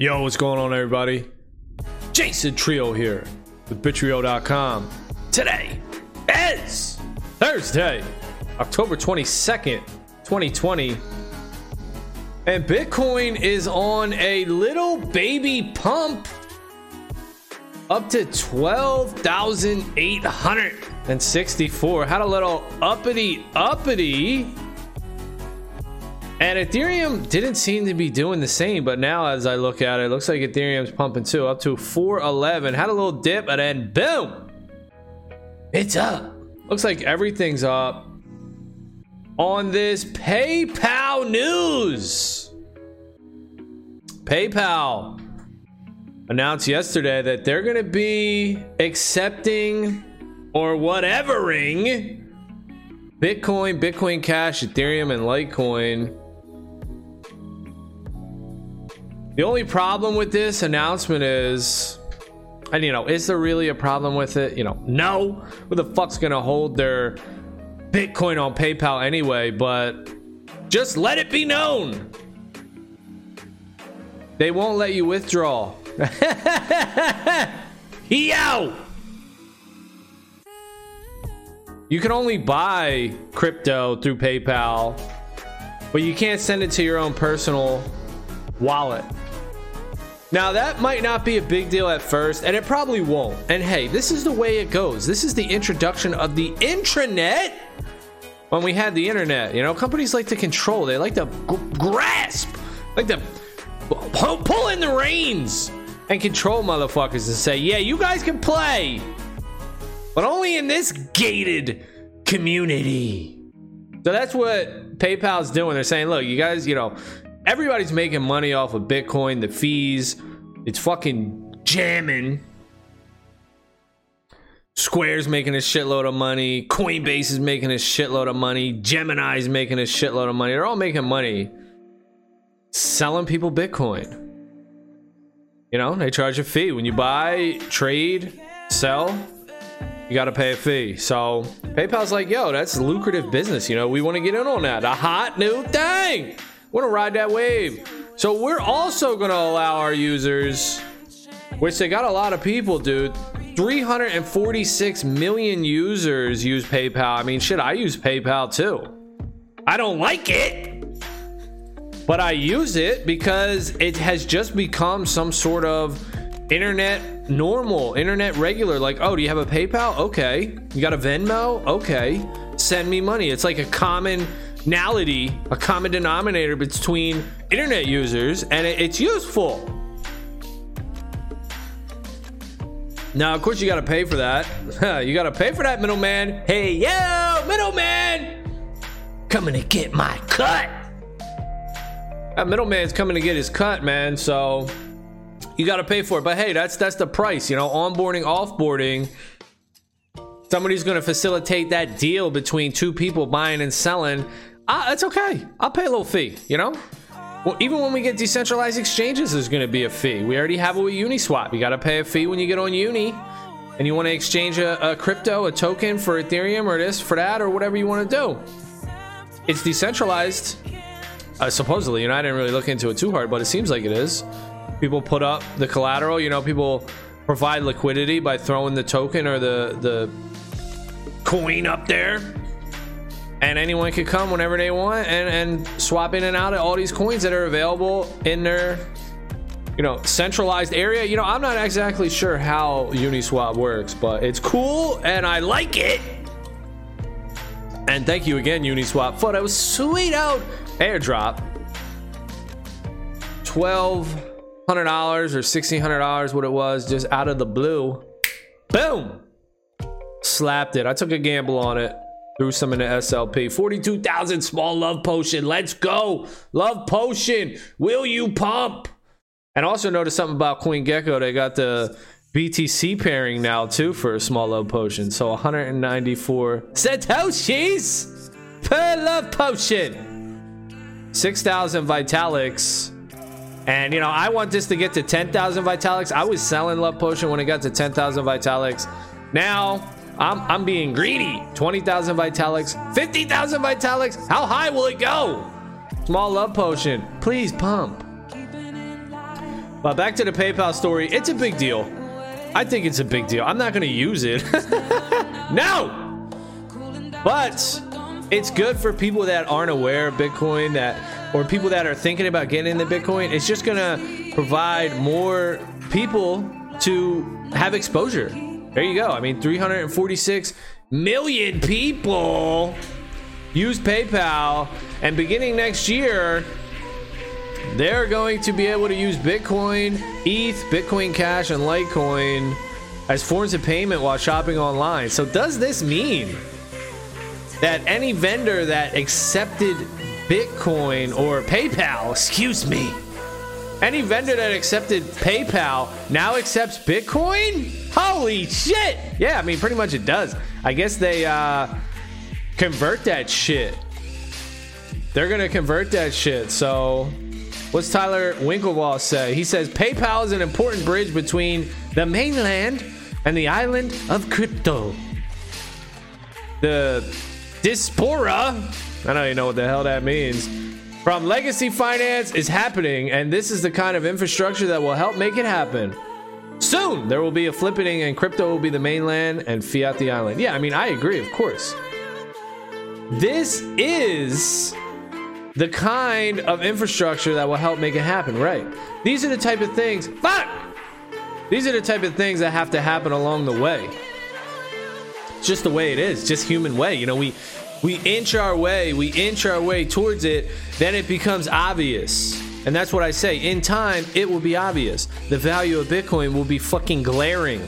Yo, what's going on, everybody? Jason Trio here with Bittrio.com. Today is Thursday, October 22nd, 2020. And Bitcoin is on a little baby pump up to 12,864. Had a little uppity uppity and Ethereum didn't seem to be doing the same, but now as I look at it, it looks like Ethereum's pumping too, up to 411. Had a little dip, and then boom, it's up. Looks like everything's up on this PayPal news. PayPal announced yesterday that they're going to be accepting or whatevering Bitcoin, Bitcoin Cash, Ethereum, and Litecoin The only problem with this announcement is, and you know, is there really a problem with it? You know, no. Who the fuck's gonna hold their Bitcoin on PayPal anyway? But just let it be known. They won't let you withdraw. Yo! You can only buy crypto through PayPal, but you can't send it to your own personal wallet. Now, that might not be a big deal at first, and it probably won't. And hey, this is the way it goes. This is the introduction of the intranet when we had the internet. You know, companies like to control, they like to g- grasp, like to pull, pull in the reins and control motherfuckers and say, yeah, you guys can play, but only in this gated community. So that's what PayPal's doing. They're saying, look, you guys, you know, everybody's making money off of Bitcoin, the fees. It's fucking jamming. Square's making a shitload of money. Coinbase is making a shitload of money. Gemini's making a shitload of money. They're all making money selling people Bitcoin. You know, they charge a fee. When you buy, trade, sell, you got to pay a fee. So PayPal's like, yo, that's lucrative business. You know, we want to get in on that. A hot new thing. Want to ride that wave. So we're also going to allow our users, which they got a lot of people, dude. 346 million users use PayPal. I mean, shit, I use PayPal too. I don't like it, but I use it because it has just become some sort of internet normal, internet regular. Like, oh, do you have a PayPal? Okay. You got a Venmo? Okay. Send me money. It's like a common a common denominator between internet users, and it's useful. Now, of course, you got to pay for that. you got to pay for that, middleman. Hey, yo, middleman, coming to get my cut. That middleman's coming to get his cut, man. So you got to pay for it. But hey, that's that's the price. You know, onboarding, offboarding somebody's going to facilitate that deal between two people buying and selling, uh, that's okay. I'll pay a little fee, you know? Well, even when we get decentralized exchanges, there's going to be a fee. We already have it with Uniswap. You got to pay a fee when you get on Uni and you want to exchange a, a, crypto, a token for Ethereum or this, for that, or whatever you want to do. It's decentralized. Uh, supposedly, you know, I didn't really look into it too hard, but it seems like it is. People put up the collateral, you know, people provide liquidity by throwing the token or the the coin up there and anyone can come whenever they want and and swap in and out of all these coins that are available in their you know centralized area. You know i'm not exactly sure how uniswap works but it's cool and i like it. And thank you again uniswap. For that was sweet out. Airdrop. $1200 or $1600 what it was just out of the blue. Boom! Slapped it. I took a gamble on it. Threw some in the SLP. 42,000 small love potion. Let's go. Love potion. Will you pump? And also noticed something about CoinGecko. They got the BTC pairing now too for a small love potion. So 194 Satoshis per love potion. 6,000 Vitalics. And you know, I want this to get to 10,000 Vitalics. I was selling love potion when it got to 10,000 Vitalics. Now I'm, I'm being greedy. 20,000 Vitalics, 50,000 Vitalics. How high will it go? Small love potion. Please pump. But back to the PayPal story, it's a big deal. I think it's a big deal. I'm not going to use it. no! But it's good for people that aren't aware of Bitcoin that or people that are thinking about getting into Bitcoin. It's just going to provide more people to have exposure. There you go. I mean, 346 million people use PayPal and beginning next year they're going to be able to use Bitcoin, ETH, Bitcoin Cash, and Litecoin as forms of payment while shopping online. So, does this mean that any vendor that accepted Bitcoin or PayPal, excuse me, any vendor that accepted PayPal now accepts Bitcoin? Holy shit! Yeah, I mean, pretty much it does. I guess they uh, convert that shit. They're gonna convert that shit. So What's Tyler Winklevoss say? He says PayPal is an important bridge between the mainland and the island of crypto. The diaspora, I don't even know what the hell that means, from legacy finance is happening, and this is the kind of infrastructure that will help make it happen. Soon, there will be a flipping, and crypto will be the mainland and fiat the island. Yeah, I mean, I agree, of course. This is the kind of infrastructure that will help make it happen, right? These are the type of things, fuck! These are the type of things that have to happen along the way. It's just the way it is, just human way. You know, we we inch our way, we inch our way towards it, then it becomes obvious. And that's what I say. In time, it will be obvious. The value of Bitcoin will be fucking glaring.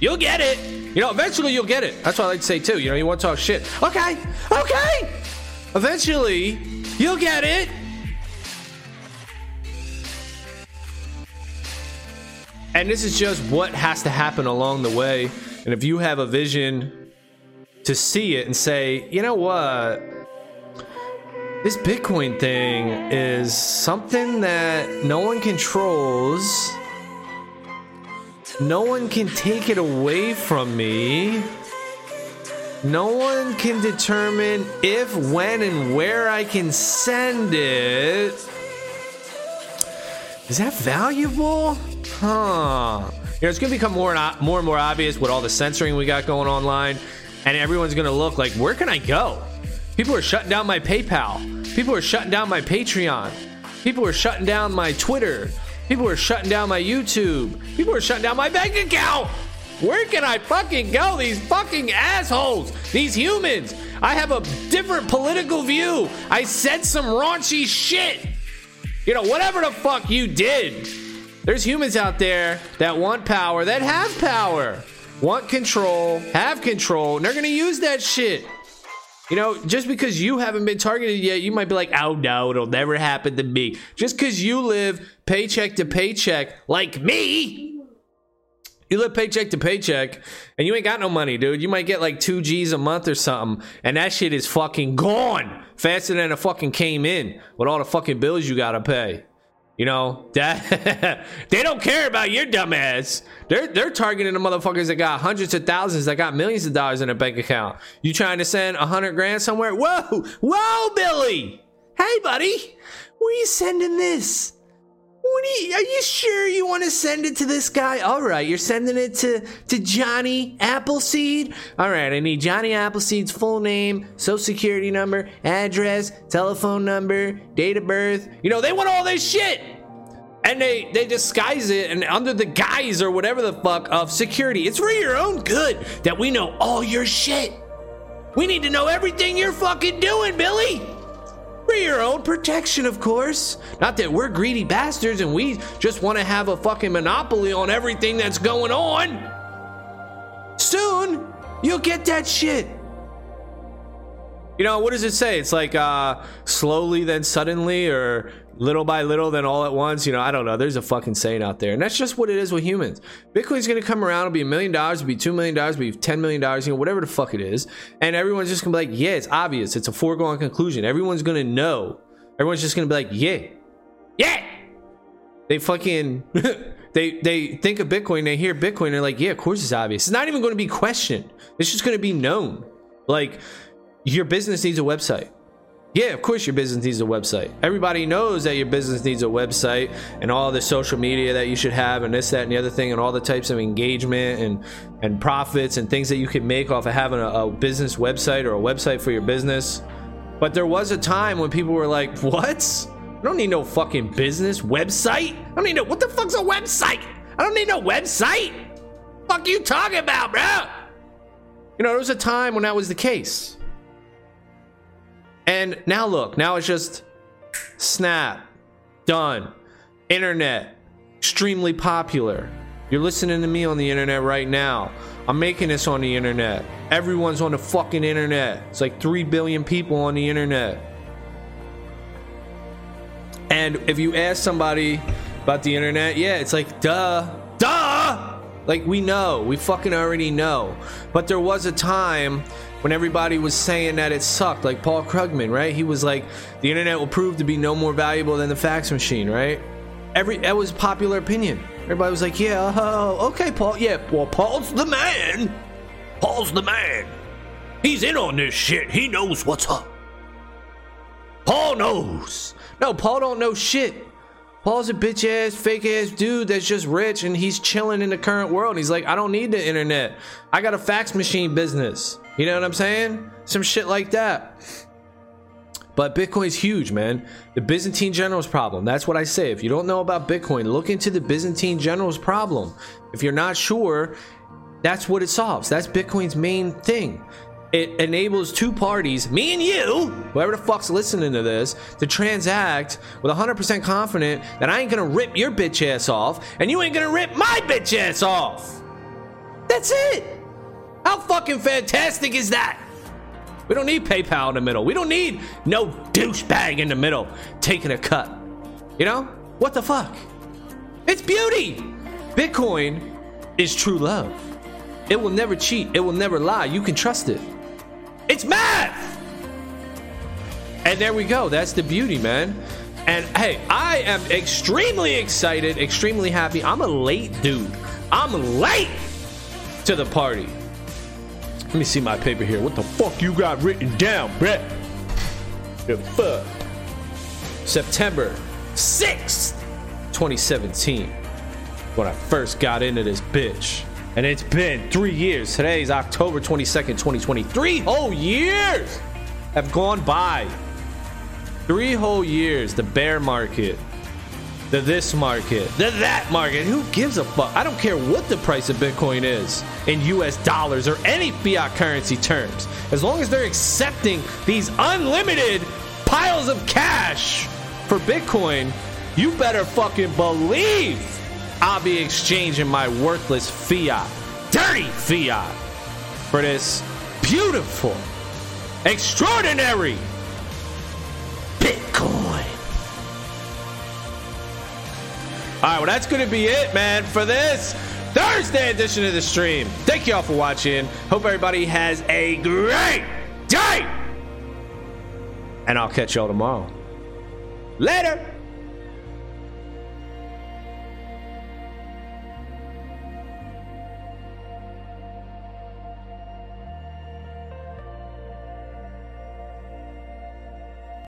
You'll get it. You know, eventually you'll get it. That's what I like to say too. You know, you want to talk shit. Okay, okay. Eventually, You'll get it. And this is just what has to happen along the way. And if you have a vision to see it and say, you know what? This Bitcoin thing is something that no one controls. No one can take it away from me. No one can determine if, when, and where I can send it. Is that valuable? Huh. You know, it's going to become more and more and more obvious with all the censoring we got going online, and everyone's going to look like, where can I go? People are shutting down my PayPal. People are shutting down my Patreon. People are shutting down my Twitter. People are shutting down my YouTube. People are shutting down my bank account. Where can I fucking go? These fucking assholes, these humans. I have a different political view. I said some raunchy shit. You know, whatever the fuck you did. There's humans out there that want power, that have power, want control, have control, and they're gonna use that shit. You know, just because you haven't been targeted yet, you might be like, oh no, it'll never happen to me. Just because you live paycheck to paycheck like me, you live paycheck to paycheck and you ain't got no money, dude. You might get like two G's a month or something, and that shit is fucking gone faster than it fucking came in with all the fucking bills you gotta pay. You know that they don't care about your dumb ass. They're they're targeting the motherfuckers that got hundreds of thousands, that got millions of dollars in a bank account. You trying to send a hundred grand somewhere? Whoa, whoa, Billy. Hey, buddy, where you sending this? What are you, are you sure you want to send it to this guy? All right, you're sending it to, to Johnny Appleseed? All right, I need Johnny Appleseed's full name, social security number, address, telephone number, date of birth. You know, they want all this shit. And they, they disguise it and under the guise or whatever the fuck of security. It's for your own good that we know all your shit. We need to know everything you're fucking doing, Billy. For your own protection, of course. Not that we're greedy bastards and we just want to have a fucking monopoly on everything that's going on. Soon, you'll get that shit. You know, what does it say? It's like uh slowly then suddenly or little by little then all at once. You know i don't know. There's a fucking saying out there and that's just what it is with humans. Bitcoin's gonna come around it'll be a million dollars it'll be two million dollars it'll be ten million dollars you know whatever the fuck it is. And everyone's just gonna be like yeah it's obvious. It's a foregone conclusion. Everyone's gonna know. Everyone's just gonna be like yeah. Yeah! They fucking they they think of bitcoin they hear bitcoin they're like yeah of course it's obvious. It's not even going to be questioned. It's just going to be known. Like your business needs a website Yeah, of course your business needs a website. Everybody knows that your business needs a website and all the social media that you should have and this, that, and the other thing and all the types of engagement and and profits and things that you can make off of having a, a business website or a website for your business. But there was a time when people were like, What? I don't need no fucking business website. I don't need no what the fuck's a website? I don't need no website. Fuck you talking about, bro? You know, there was a time when that was the case. And now look, now it's just Snap, done. Internet, extremely popular. You're listening to me on the internet right now. I'm making this on the internet. Everyone's on the fucking internet. It's like 3 billion people on the internet. And if you ask somebody about the internet, yeah, it's like, duh, duh! Like, we know, we fucking already know. But there was a time when everybody was saying that it sucked, like Paul Krugman, right? He was like, the internet will prove to be no more valuable than the fax machine, right? Every that was popular opinion. Everybody was like, yeah, uh, okay, Paul, yeah, well, Paul's the man. Paul's the man. He's in on this shit. He knows what's up. Paul knows. No, Paul don't know shit. Paul's a bitch ass, fake ass dude that's just rich and he's chilling in the current world. He's like, I don't need the internet. I got a fax machine business. You know what I'm saying? Some shit like that. But Bitcoin's huge, man. The Byzantine generals problem. That's what I say. If you don't know about Bitcoin, look into the Byzantine generals problem. If you're not sure, that's what it solves. That's Bitcoin's main thing. It enables two parties, me and you, whoever the fuck's listening to this, to transact with 100% confident that I ain't gonna rip your bitch ass off and you ain't gonna rip my bitch ass off. That's it. How fucking fantastic is that? We don't need PayPal in the middle. We don't need no douchebag in the middle taking a cut. You know? What the fuck? It's beauty. Bitcoin is true love. It will never cheat. It will never lie. You can trust it. It's math. And there we go. That's the beauty, man. And hey, I am extremely excited, extremely happy. I'm a late dude. I'm late to the party. Let me see my paper here. What the fuck you got written down, Brett? The fuck? September 6th, 2017. When I first got into this bitch. And it's been three years. Today is October 22nd, 2020. Three whole years have gone by. Three whole years. The bear market the this market, the that market. Who gives a fuck? I don't care what the price of Bitcoin is in US dollars or any fiat currency terms. As long as they're accepting these unlimited piles of cash for Bitcoin, you better fucking believe I'll be exchanging my worthless fiat, dirty fiat, for this beautiful, extraordinary Bitcoin. All right, well, that's going to be it, man, for this Thursday edition of the stream. Thank you all for watching. Hope everybody has a great day. And I'll catch y'all tomorrow. Later.